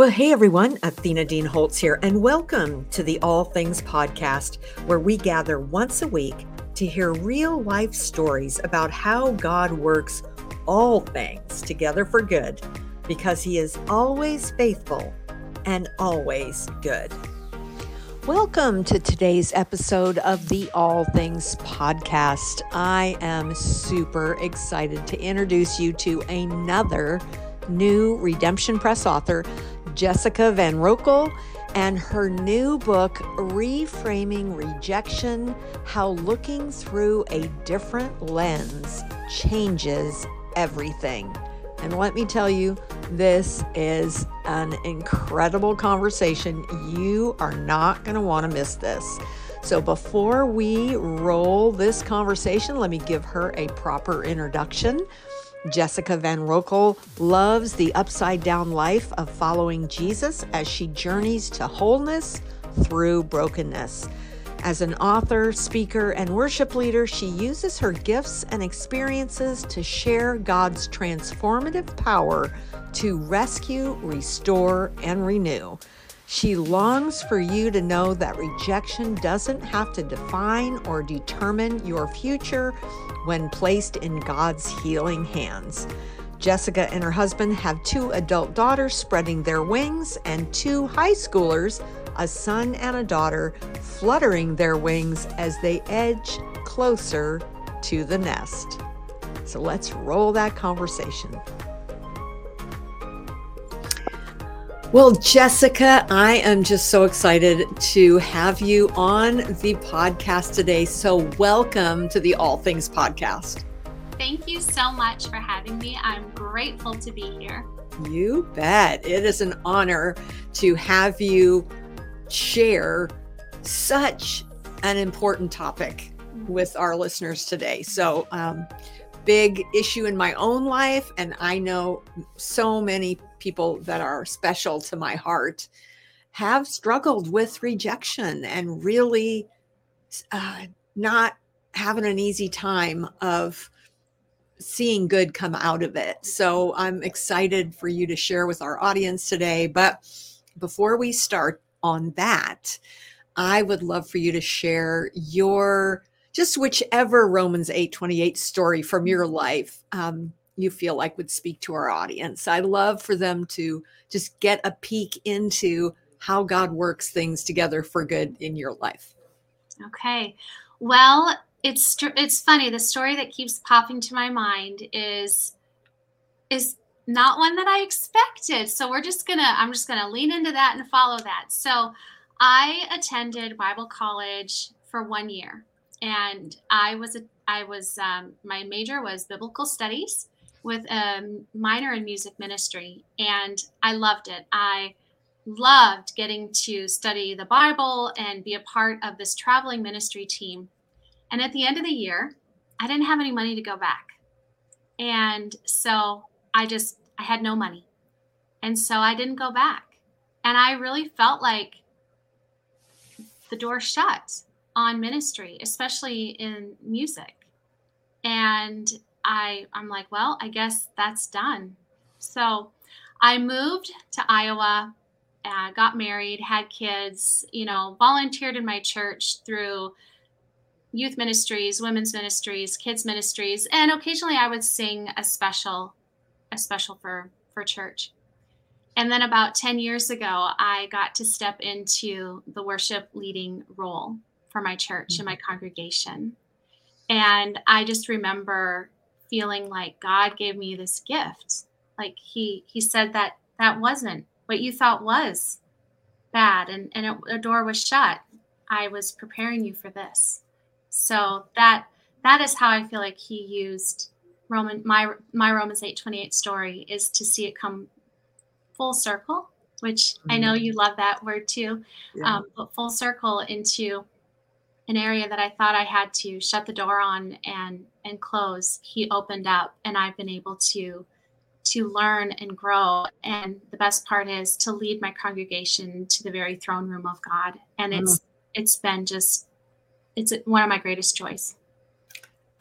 Well, hey everyone, Athena Dean Holtz here, and welcome to the All Things Podcast, where we gather once a week to hear real life stories about how God works all things together for good because He is always faithful and always good. Welcome to today's episode of the All Things Podcast. I am super excited to introduce you to another new Redemption Press author Jessica Van Roekel and her new book, Reframing Rejection How Looking Through a Different Lens Changes Everything. And let me tell you, this is an incredible conversation. You are not going to want to miss this. So, before we roll this conversation, let me give her a proper introduction. Jessica Van Roekel loves the upside down life of following Jesus as she journeys to wholeness through brokenness. As an author, speaker, and worship leader, she uses her gifts and experiences to share God's transformative power to rescue, restore, and renew. She longs for you to know that rejection doesn't have to define or determine your future when placed in God's healing hands. Jessica and her husband have two adult daughters spreading their wings and two high schoolers, a son and a daughter, fluttering their wings as they edge closer to the nest. So let's roll that conversation. Well, Jessica, I am just so excited to have you on the podcast today. So, welcome to the All Things Podcast. Thank you so much for having me. I'm grateful to be here. You bet. It is an honor to have you share such an important topic with our listeners today. So, um, big issue in my own life, and I know so many people that are special to my heart have struggled with rejection and really uh, not having an easy time of seeing good come out of it. So I'm excited for you to share with our audience today. But before we start on that, I would love for you to share your just whichever Romans 8 28 story from your life um, you feel like would speak to our audience. I love for them to just get a peek into how God works things together for good in your life. Okay. Well, it's it's funny. The story that keeps popping to my mind is is not one that I expected. So we're just gonna I'm just gonna lean into that and follow that. So I attended Bible college for one year, and I was a I was um, my major was biblical studies, with a minor in music ministry, and I loved it. I loved getting to study the Bible and be a part of this traveling ministry team. And at the end of the year, I didn't have any money to go back. And so I just, I had no money. And so I didn't go back. And I really felt like the door shut on ministry, especially in music. And I I'm like, well, I guess that's done. So I moved to Iowa, uh, got married, had kids, you know, volunteered in my church through youth ministries, women's ministries, kids ministries, and occasionally I would sing a special, a special for for church. And then about 10 years ago, I got to step into the worship leading role for my church mm-hmm. and my congregation. And I just remember feeling like God gave me this gift. Like he he said that that wasn't what you thought was bad and and it, a door was shut. I was preparing you for this. So that that is how I feel like he used Roman my my Romans 8:28 story is to see it come full circle, which mm-hmm. I know mm-hmm. you love that word too. Yeah. Um, but full circle into an area that I thought I had to shut the door on and and close, he opened up and I've been able to to learn and grow. And the best part is to lead my congregation to the very throne room of God. And it's mm. it's been just it's one of my greatest joys.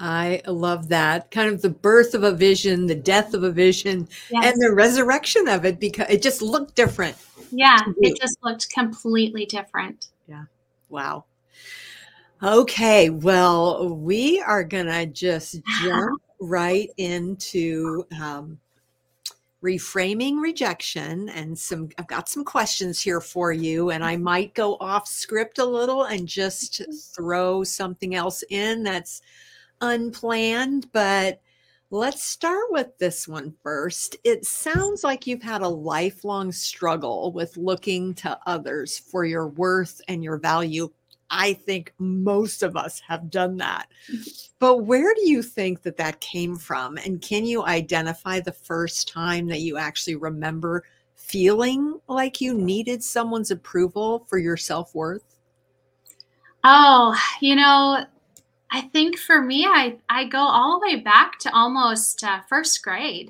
I love that kind of the birth of a vision, the death of a vision, yes. and the resurrection of it because it just looked different Yeah, it just looked completely different. Yeah. Wow. Okay, well, we are going to just jump right into um, reframing rejection and some I've got some questions here for you and I might go off script a little and just mm-hmm. throw something else in that's unplanned, but let's start with this one first. It sounds like you've had a lifelong struggle with looking to others for your worth and your value. I think most of us have done that. But where do you think that that came from? And can you identify the first time that you actually remember feeling like you needed someone's approval for your self worth? Oh, you know, I think for me, I, I go all the way back to almost uh, first grade.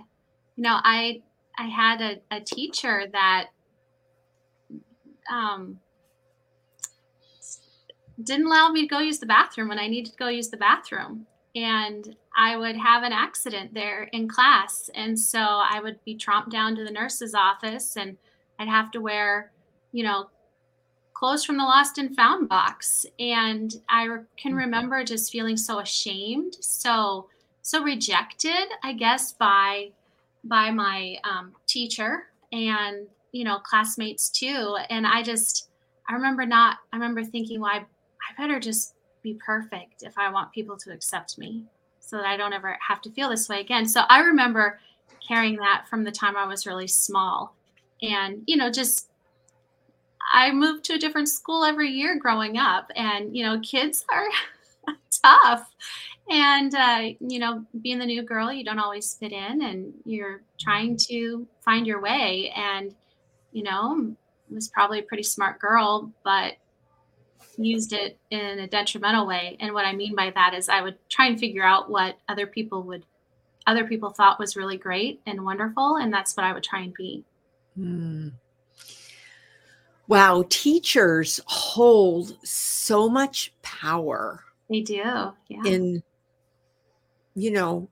You know, I I had a, a teacher that um, didn't allow me to go use the bathroom when I needed to go use the bathroom. And I would have an accident there in class. And so I would be tromped down to the nurse's office and I'd have to wear, you know, clothes from the lost and found box. And I re- can mm-hmm. remember just feeling so ashamed, so, so rejected, I guess, by, by my um, teacher and, you know, classmates too. And I just, I remember not, I remember thinking, well, I, I better just be perfect if I want people to accept me so that I don't ever have to feel this way again. So I remember carrying that from the time I was really small. And, you know, just I moved to a different school every year growing up, and, you know, kids are tough. And, uh, you know, being the new girl, you don't always fit in and you're trying to find your way. And, you know, was probably a pretty smart girl, but used it in a detrimental way. And what I mean by that is I would try and figure out what other people would other people thought was really great and wonderful and that's what I would try and be. Hmm. Wow, teachers hold so much power. They do. Yeah. In you know,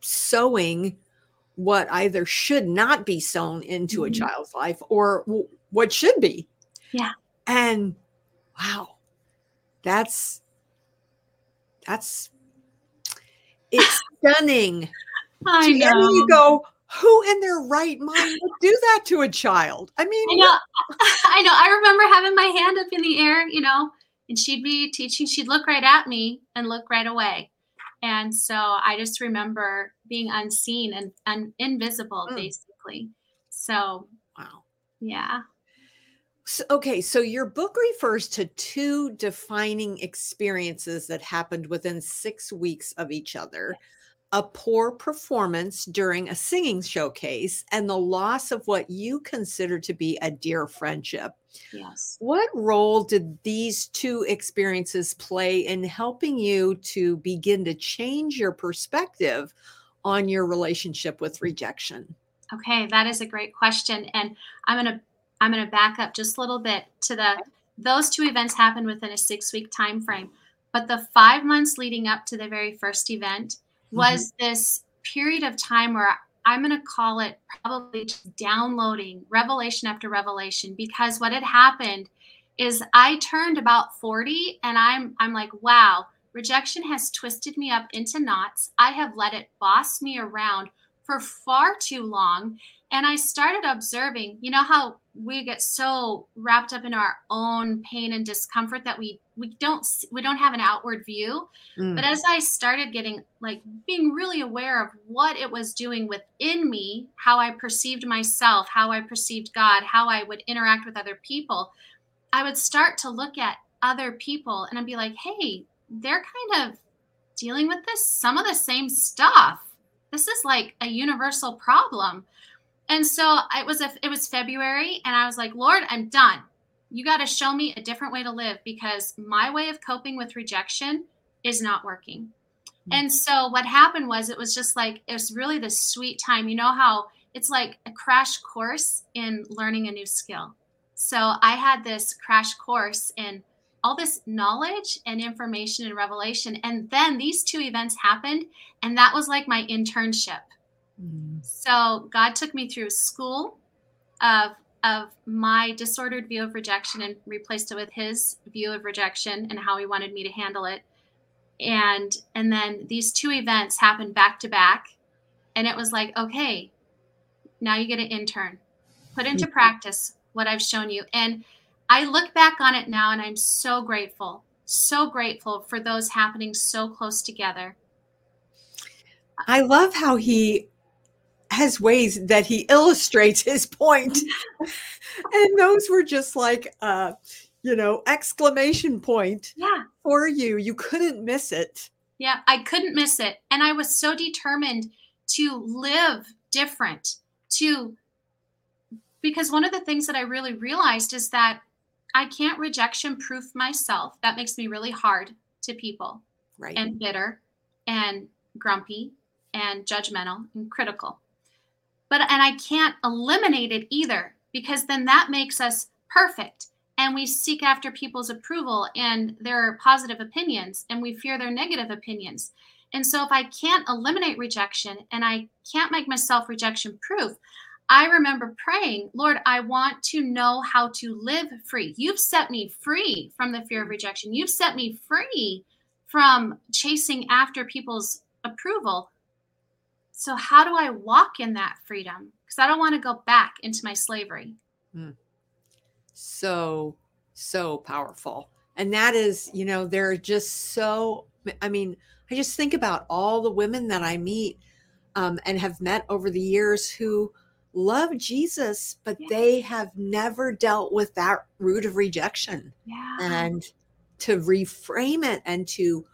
sowing what either should not be sown into mm-hmm. a child's life or w- what should be. Yeah. And wow. That's that's it's stunning. I know you go who in their right mind would do that to a child? I mean i know. I know. I remember having my hand up in the air you know and she'd be teaching she'd look right at me and look right away. And so i just remember being unseen and, and invisible mm. basically. So wow. yeah so, okay, so your book refers to two defining experiences that happened within six weeks of each other a poor performance during a singing showcase and the loss of what you consider to be a dear friendship. Yes. What role did these two experiences play in helping you to begin to change your perspective on your relationship with rejection? Okay, that is a great question. And I'm going to I'm going to back up just a little bit to the those two events happened within a 6 week time frame. But the 5 months leading up to the very first event was mm-hmm. this period of time where I'm going to call it probably downloading revelation after revelation because what had happened is I turned about 40 and I'm I'm like wow rejection has twisted me up into knots I have let it boss me around for far too long and I started observing, you know how we get so wrapped up in our own pain and discomfort that we we don't we don't have an outward view. Mm. But as I started getting like being really aware of what it was doing within me, how I perceived myself, how I perceived God, how I would interact with other people, I would start to look at other people and I'd be like, "Hey, they're kind of dealing with this some of the same stuff. This is like a universal problem." And so it was a, it was February and I was like, Lord, I'm done. You got to show me a different way to live because my way of coping with rejection is not working. Mm-hmm. And so what happened was it was just like it was really this sweet time. You know how it's like a crash course in learning a new skill. So I had this crash course in all this knowledge and information and revelation. And then these two events happened, and that was like my internship. Mm. So God took me through school of of my disordered view of rejection and replaced it with his view of rejection and how he wanted me to handle it. And and then these two events happened back to back. And it was like okay now you get an intern. Put into mm-hmm. practice what i've shown you. And i look back on it now and i'm so grateful so grateful for those happening so close together. I love how he has ways that he illustrates his point. And those were just like uh you know exclamation point yeah. for you. You couldn't miss it. Yeah i couldn't miss it. And i was so determined to live different to because one of the things that i really realized is that i can't rejection proof myself. That makes me really hard to people right. and bitter and grumpy and judgmental and critical but and I can't eliminate it either because then that makes us perfect and we seek after people's approval and their positive opinions and we fear their negative opinions. And so if I can't eliminate rejection and I can't make myself rejection proof, I remember praying, Lord, I want to know how to live free. You've set me free from the fear of rejection. You've set me free from chasing after people's approval. So, how do I walk in that freedom? Because I don't want to go back into my slavery. Mm. So, so powerful. And that is, you know, they're just so, I mean, I just think about all the women that I meet um, and have met over the years who love Jesus, but yeah. they have never dealt with that root of rejection. Yeah. And to reframe it and to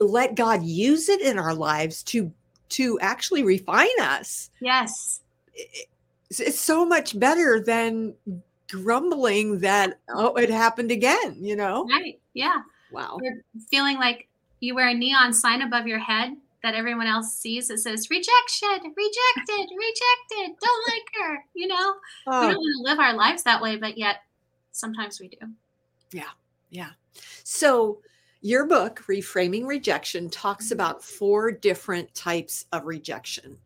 let God use it in our lives to to actually refine us. Yes. It's, it's so much better than grumbling that, oh, it happened again, you know? Right. Yeah. Wow. You're feeling like you wear a neon sign above your head that everyone else sees that says rejection, rejected, rejected, don't like her. You know, oh. we don't want to live our lives that way, but yet sometimes we do. Yeah. Yeah. So your book, Reframing Rejection, talks mm-hmm. about four different types of rejection.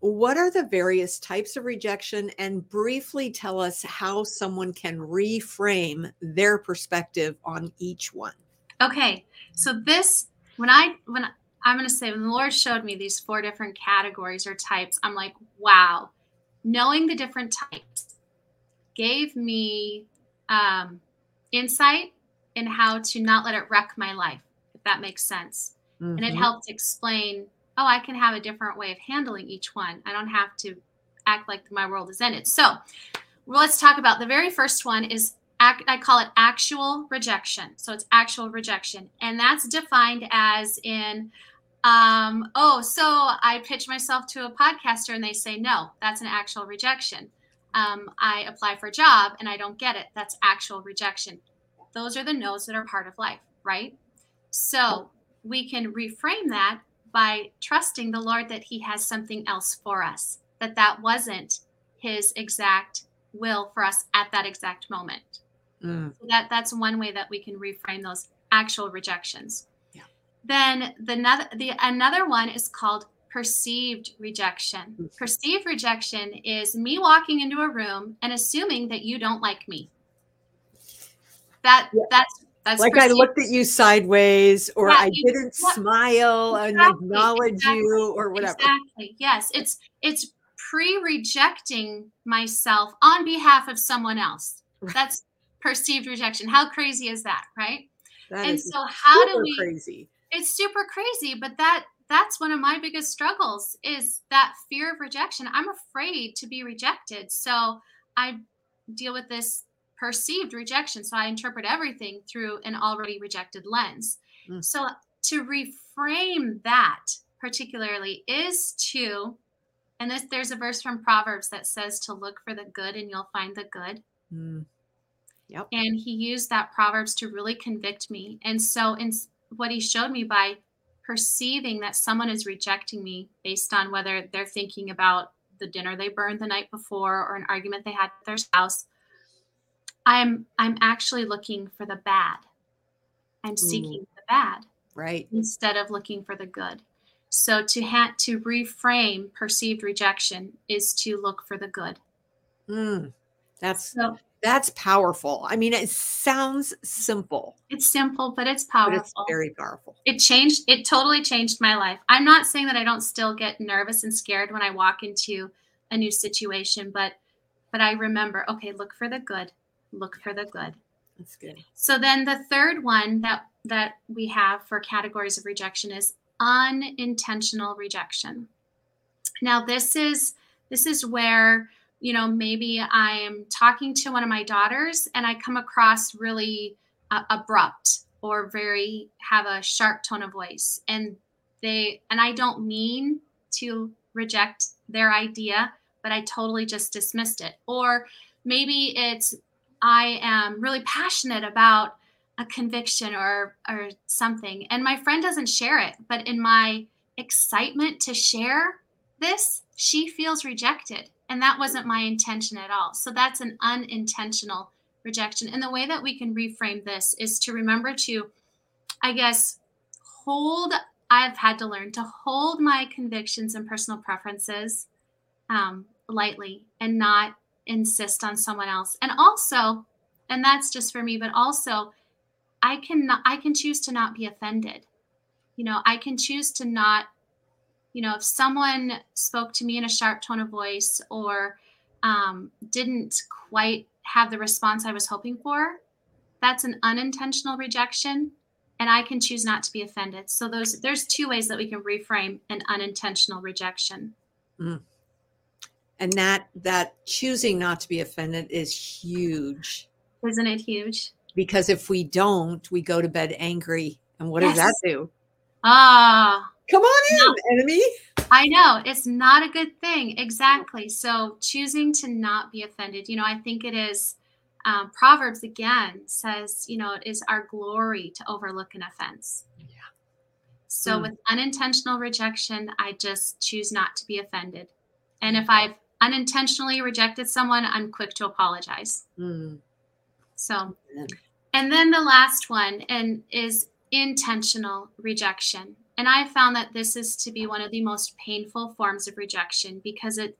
What are the various types of rejection? And briefly tell us how someone can reframe their perspective on each one. Okay. So, this, when I, when I'm going to say, when the Lord showed me these four different categories or types, I'm like, wow, knowing the different types gave me um, insight in how to not let it wreck my life, if that makes sense. Mm-hmm. And it mm-hmm. helped explain, oh, I can have a different way of handling each one. I don't have to act like my world is ended. So well, let's talk about the very first one is act, I call it actual rejection. So it's actual rejection. And that's defined as in, um, oh, so I pitch myself to a podcaster and they say, no, that's an actual rejection. Um, I apply for a job and I don't get it. That's actual rejection. Those are the no's that are part of life, right? So we can reframe that by trusting the Lord that He has something else for us, that that wasn't His exact will for us at that exact moment. Mm. So that that's one way that we can reframe those actual rejections. Yeah. Then the another the another one is called perceived rejection. Mm. Perceived rejection is me walking into a room and assuming that you don't like me that yeah. that's that's like perceived. I looked at you sideways, or yeah, I you, didn't smile exactly, and acknowledge exactly, you, or whatever. Exactly. Yes, it's it's pre-rejecting myself on behalf of someone else. Right. That's perceived rejection. How crazy is that, right? That and so, how do we? Crazy. It's super crazy, but that that's one of my biggest struggles is that fear of rejection. I'm afraid to be rejected, so I deal with this perceived rejection. So I interpret everything through an already rejected lens. Mm. So to reframe that particularly is to, and this, there's a verse from Proverbs that says to look for the good and you'll find the good. Mm. Yep. And he used that Proverbs to really convict me. And so, in what he showed me by perceiving that someone is rejecting me based on whether they're thinking about the dinner they burned the night before or an argument they had with their spouse I'm I'm actually looking for the bad. I'm seeking mm. the bad. Right. Instead of looking for the good. So to ha- to reframe perceived rejection is to look for the good. Mm. That's So that's powerful. I mean, it sounds simple, it's simple, but it's but powerful. it's very powerful. it changed it totally changed my life i'm not saying that i don't still get nervous and scared when i walk into a new situation but but i remember okay look for the good look for the good. That's good. so then the third one that that we have for categories of rejection is unintentional rejection. Now this is this is where you know maybe i am talking to one of my daughters and i come across really uh, abrupt or very have a sharp tone of voice and they and i don't mean to reject their idea but i totally just dismissed it. Or maybe it's i am really passionate about a conviction or or something. And my friend doesn't share it but in my excitement to share this she feels rejected. And that wasn't my intention at all. So that's an unintentional rejection. And the way that we can reframe this is to remember to i guess hold i've had to learn to hold my convictions and personal preferences um, lightly and not insist on someone else. And also and that's just for me but also i can i can choose to not be offended. You know i can choose to not you know if someone spoke to me in a sharp tone of voice or um, didn't quite have the response i was hoping for that's an unintentional rejection and i can choose not to be offended. So those there's two ways that we can reframe an unintentional rejection And that that choosing not to be offended is huge isn't it huge because if we don't, we go to bed angry. And what does that do? ah Come on in, No. enemy. I know it's not a good thing. Exactly. So choosing to not be offended, you know, I think it is. Um, Proverbs again says, you know, it is our glory to overlook an offense. Yeah. So Mm. with unintentional rejection, I just choose not to be offended. And if I've unintentionally rejected someone, I'm quick to apologize. Mm. So, and then the last one and is intentional rejection. And I found that this is to be one of the most painful forms of rejection because it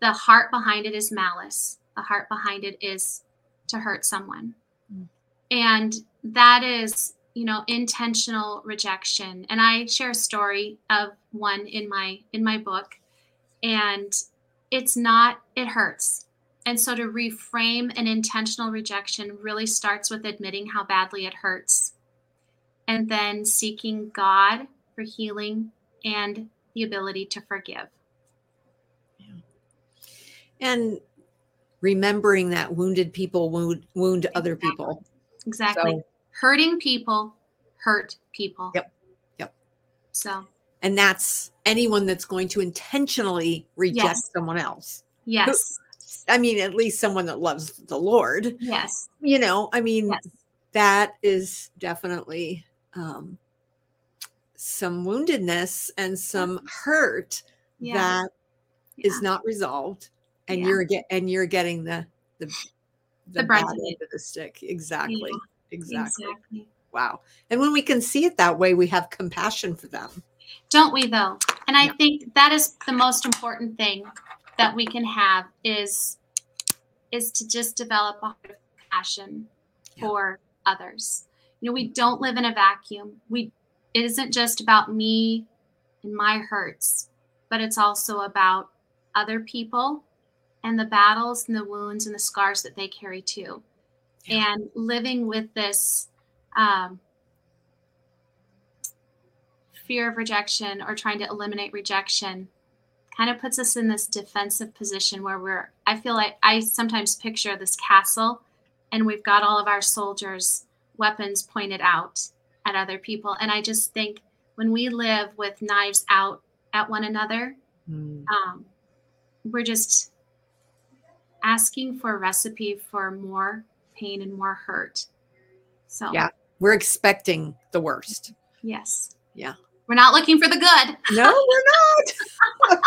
the heart behind it is malice. The heart behind it is to hurt someone. Mm. And that is, you know, intentional rejection. And I share a story of one in my in my book and it's not it hurts and so to reframe an intentional rejection really starts with admitting how badly it hurts and then seeking God for healing and the ability to forgive. And remembering that wounded people wound wound other people. Exactly. So- Hurting people hurt people. Yep. Yep. So, And that's anyone that's going to intentionally reject Yes. someone else. yes. I mean, at least someone that loves the Lord. Yes. You know, I mean, Yes. that is definitely um, some woundedness and some hurt Yeah. that is yeah. not resolved, and Yeah. you're get and you're getting the the The brunt bad of end of the stick. Exactly. Exactly. Exactly. Wow. And when we can see it that way, we have compassion for them. Don't we though? And I Yeah. think that is the most important thing that we can have is is to just develop a heart of compassion Yeah. for others. You know, we don't live in a vacuum. We it isn't just about me and my hurts, but it's also about other people and the battles and the wounds and the scars that they carry too. Yeah. And living with this um, fear of rejection or trying to eliminate rejection kind of puts us in this defensive position where we're i feel like i sometimes picture this castle and we've got all of our soldiers weapons pointed out at other people and i just think when we live with knives out at one another Mm. um, we're just asking for a recipe for more pain and more hurt so Yeah. We're expecting the worst. yes Yeah. We're not looking for the good No, we're not.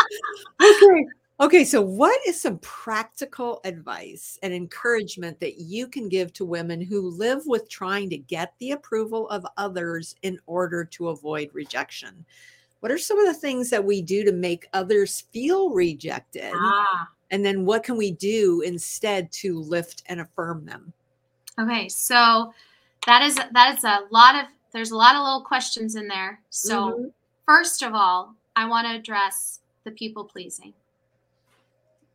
okay. Okay. So, what is some practical advice and encouragement that you can give to women who live with trying to get the approval of others in order to avoid rejection? What are some of the things that we do to make others feel rejected ah And then what can we do instead to lift and affirm them? Okay, so that is that is a lot of there's a lot of little questions in there. So mm-hmm. first of all, I want to address the people pleasing.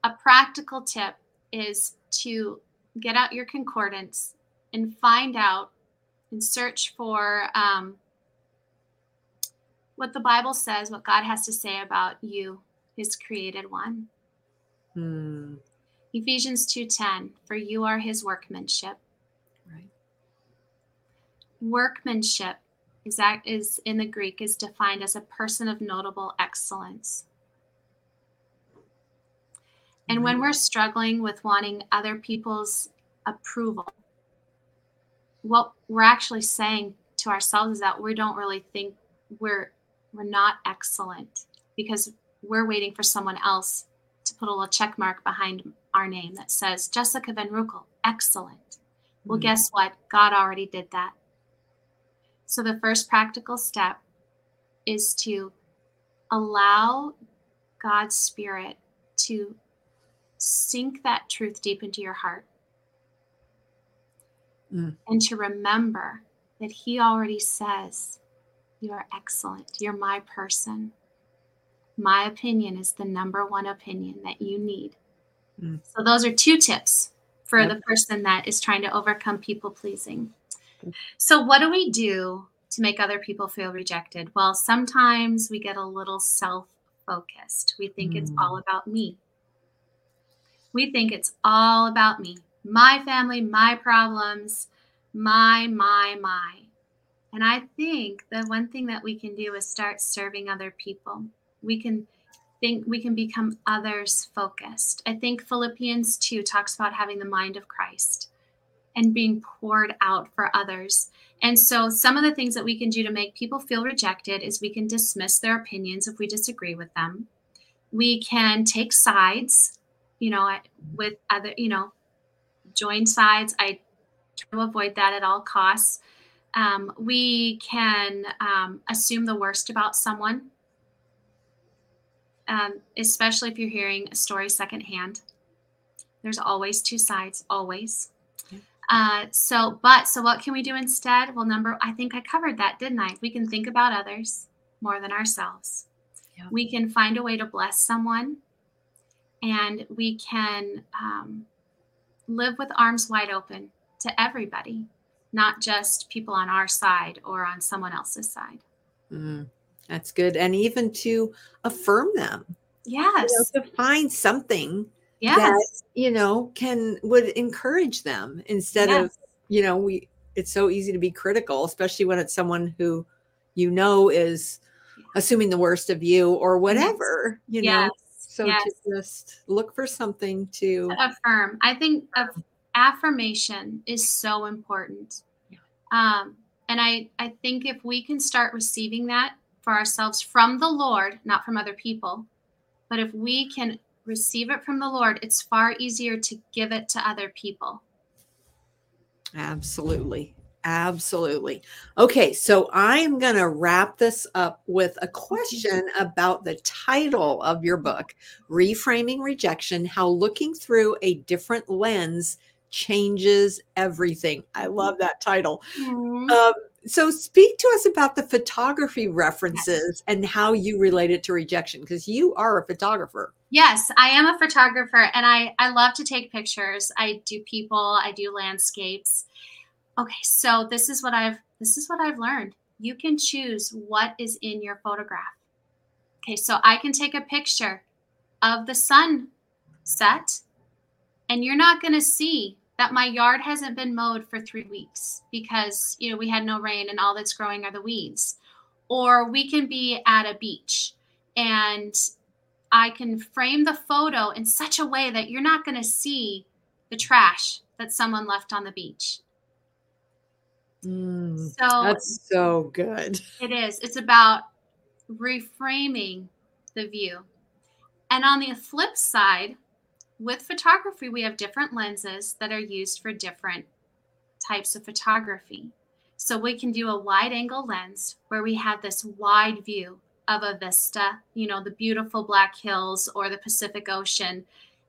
A practical tip is to get out your concordance and find out and search for um, what the Bible says, what God has to say about you, His created one. Hmm. Ephesians 2:10 For you are his workmanship. Workmanship is that is in the Greek is defined as a person of notable excellence. And when mm-hmm. we're struggling with wanting other people's approval, what we're actually saying to ourselves is that we don't really think we're we're not excellent because we're waiting for someone else to put a little check mark behind our name that says Jessica Van Roekel, excellent. Well, mm-hmm. guess what? God already did that. So the first practical step is to allow God's Spirit to sink that truth deep into your heart mm. and to remember that He already says, You are excellent. You're my person my opinion is the number one opinion that you need. Mm. So, those are two tips for yep. the person that is trying to overcome people pleasing. So, what do we do to make other people feel rejected? Well, sometimes we get a little self focused. We think mm. it's all mm. about me. We think it's all about me, my family, my problems, my, my, my. And I think the one thing that we can do is start serving other people we can think we can become others focused. I think Philippians 2 talks about having the mind of Christ and being poured out for others. And so, some of the things that we can do to make people feel rejected is we can dismiss their opinions if we disagree with them. We can take sides, you know, with other, you know, join sides. I try to avoid that at all costs. Um, we can um, assume the worst about someone um, especially if you're hearing a story secondhand. There's always two sides, always. Uh, so, but so what can we do instead? Well, number, I think I covered that, didn't I? We can think about others more than ourselves. We can find a way to bless someone, and we can um, live with arms wide open to everybody, not just people on our side or on someone else's side. Mm-hmm. That's good. And even to affirm them. Yes. You know, to find something yes. that, you know, can would encourage them instead yes. of, you know, we it's so easy to be critical, especially when it's someone who you know is assuming the worst of you or whatever, you know. Yes. So yes. to just look for something to, to affirm. I think affirmation is so important. Um, and I, I think if we can start receiving that for ourselves from the Lord, not from other people. But if we can receive it from the Lord, it's far easier to give it to other people. Absolutely. Absolutely. Okay, so I'm going to wrap this up with a question about the title of your book, Reframing Rejection How Looking Through a Different Lens Changes Everything. I love that title. Mm-hmm. Um, so speak to us about the photography references and how you relate it to rejection because you are a photographer yes i am a photographer and i i love to take pictures. I do people i do landscapes. Okay so this is what i've this is what i've learned. You can choose what is in your photograph. Okay so i can take a picture of the sun set and you're not going to see that my yard hasn't been mowed for three weeks because you know we had no rain and all that's growing are the weeds. Or we can be at a beach and i can frame the photo in such a way that you're not going to see the trash that someone left on the beach. Mm, so that's so good. It is. It's about reframing the view. And on the flip side with photography, we have different lenses that are used for different types of photography. So we can do a wide angle lens where we have this wide view of a vista, you know, the beautiful Black Hills or the Pacific Ocean.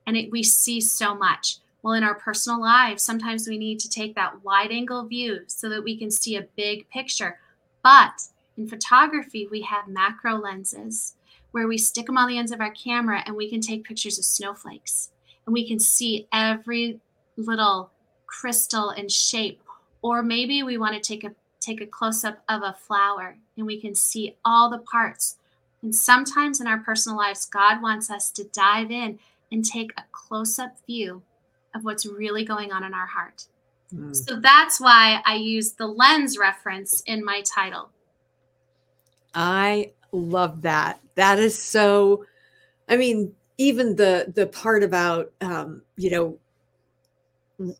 and it, we see so much. Well, in our personal lives, sometimes we need to take that wide angle view so that we can see a big picture. But in photography, we have macro lenses where we stick them on the ends of our camera and we can take pictures of snowflakes and we can see every little crystal and shape. Or maybe we want to take a take a close up of a flower and we can see all the parts. And sometimes in our personal lives, God wants us to dive in and take a close up view of what's really going on in our heart. Mm. So that's why I use the lens reference in my title. I love that. That is so, I mean, even the the part about um, you know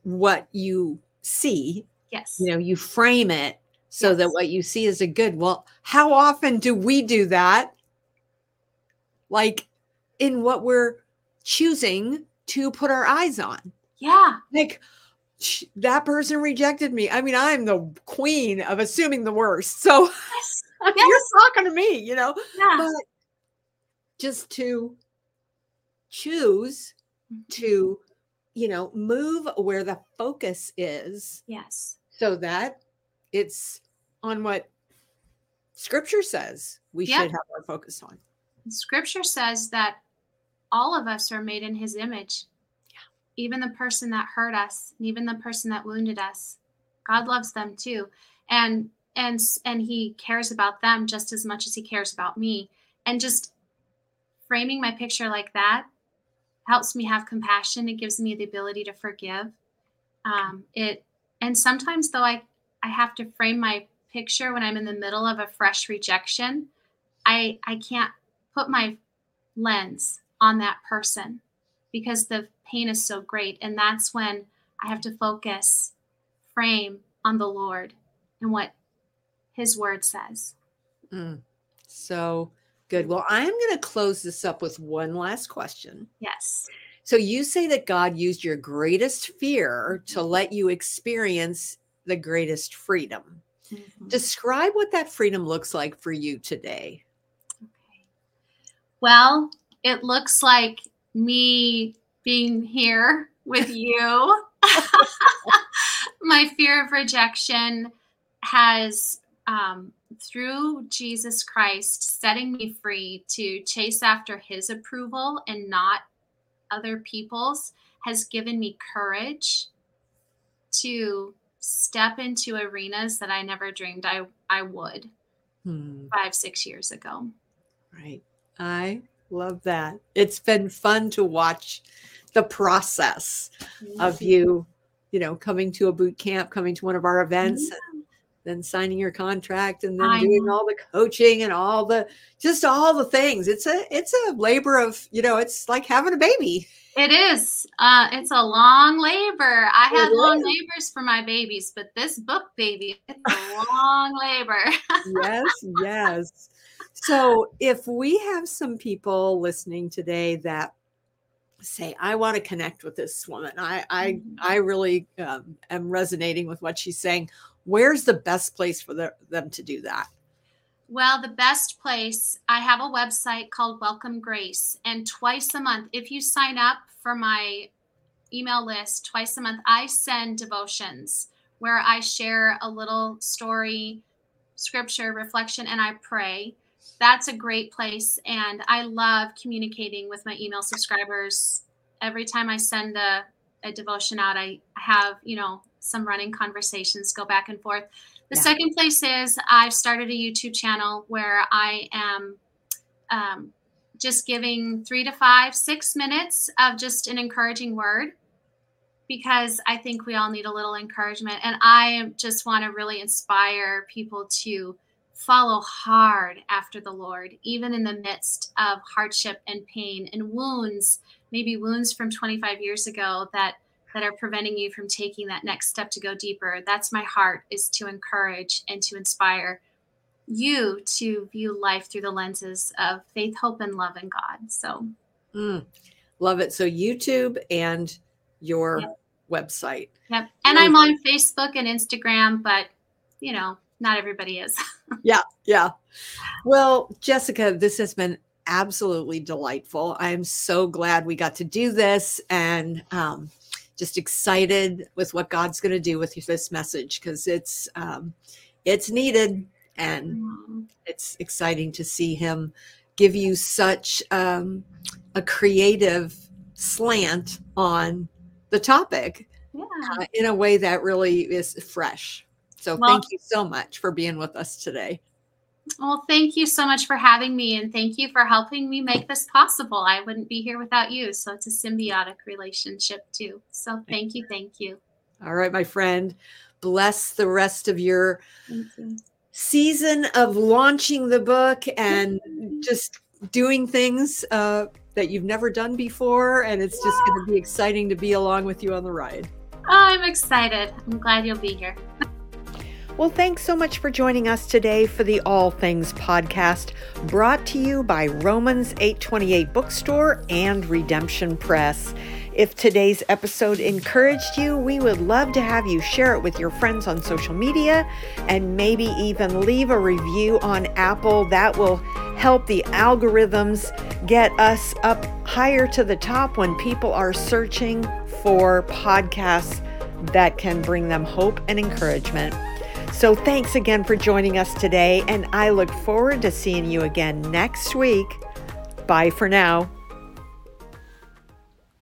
what you see yes you know you frame it so yes. that what you see is a good well how often do we do that like in what we're choosing to put our eyes on yeah like that person rejected me i mean i'm the queen of assuming the worst so yes. yes. you're talking to me you know yeah. but just to choose mm-hmm. to you know move where the focus is yes so that it's on what scripture says we yep. should have our focus on scripture says that all of us are made in his image yeah. even the person that hurt us and even the person that wounded us god loves them too and and and he cares about them just as much as he cares about me and just framing my picture like that helps me have compassion. It gives me the ability to forgive. Um, it and sometimes though I I have to frame my picture when I'm in the middle of a fresh rejection. I I can't put my lens on that person because the pain is so great, and that's when I have to focus, frame on the Lord and what His Word says. Mm. So Good. Well, I'm going to close this up with one last question. Yes. So you say that God used your greatest fear to let you experience the greatest freedom. Mm-hmm. Describe what that freedom looks like for you today. Okay. Well, it looks like me being here with you. My fear of rejection has um, through Jesus Christ setting me free to chase after his approval and not other people's has given me courage to step into arenas that I never dreamed I, I would hmm. five, six years ago. Right. I love that. It's been fun to watch the process mm-hmm. of you, you know, coming to a boot camp, coming to one of our events, mm-hmm then signing your contract and then I doing know. all the coaching and all the just all the things it's a it's a labor of you know it's like having a baby it is uh it's a long labor i it had is. long labors for my babies but this book baby it's a long labor yes yes so if we have some people listening today that say i want to connect with this woman i i mm-hmm. i really um, am resonating with what she's saying where's the best place for the, them to do that? Well, the best place, I have a website called Welcome Grace. And twice a month, if you sign up for my email list twice a month, I send devotions where I share a little story, scripture, reflection, and I pray. That's a great place. And I love communicating with my email subscribers. Every time I send a, a devotion out, I have, you know, some running conversations, go back and forth. The yeah. second place is I've started a YouTube channel where I am um, just giving three to five, six minutes of just an encouraging word because I think we all need a little encouragement. And I just want to really inspire people to follow hard after the Lord, even in the midst of hardship and pain and wounds, maybe wounds from 25 years ago that that are preventing you from taking that next step to go deeper. That's my heart is to encourage and to inspire you to view life through the lenses of faith, hope, and love in God. So, mm, love it. So, YouTube and your yep. website. Yep. And I'm on Facebook and Instagram, but you know, not everybody is. yeah. Yeah. Well, Jessica, this has been absolutely delightful. I'm so glad we got to do this and um, just excited with what God's going to do with this message because it's um, it's needed and mm-hmm. it's exciting to see Him give you such um, a creative slant on the topic yeah. uh, in a way that really is fresh. So well, thank you so much for being with us today. Well, thank you so much for having me and thank you for helping me make this possible. I wouldn't be here without you. So it's a symbiotic relationship too. So thank you. Thank you. All right, my friend. Bless the rest of your season of launching the book and just doing things uh, that you've never done before. And it's just going to be exciting to be along with you on the ride. Oh, I'm excited. I'm glad you'll be here. Well, thanks so much for joining us today for the All Things podcast, brought to you by Romans 828 Bookstore and Redemption Press. If today's episode encouraged you, we would love to have you share it with your friends on social media and maybe even leave a review on Apple. That will help the algorithms get us up higher to the top when people are searching for podcasts that can bring them hope and encouragement. So, thanks again for joining us today, and I look forward to seeing you again next week. Bye for now.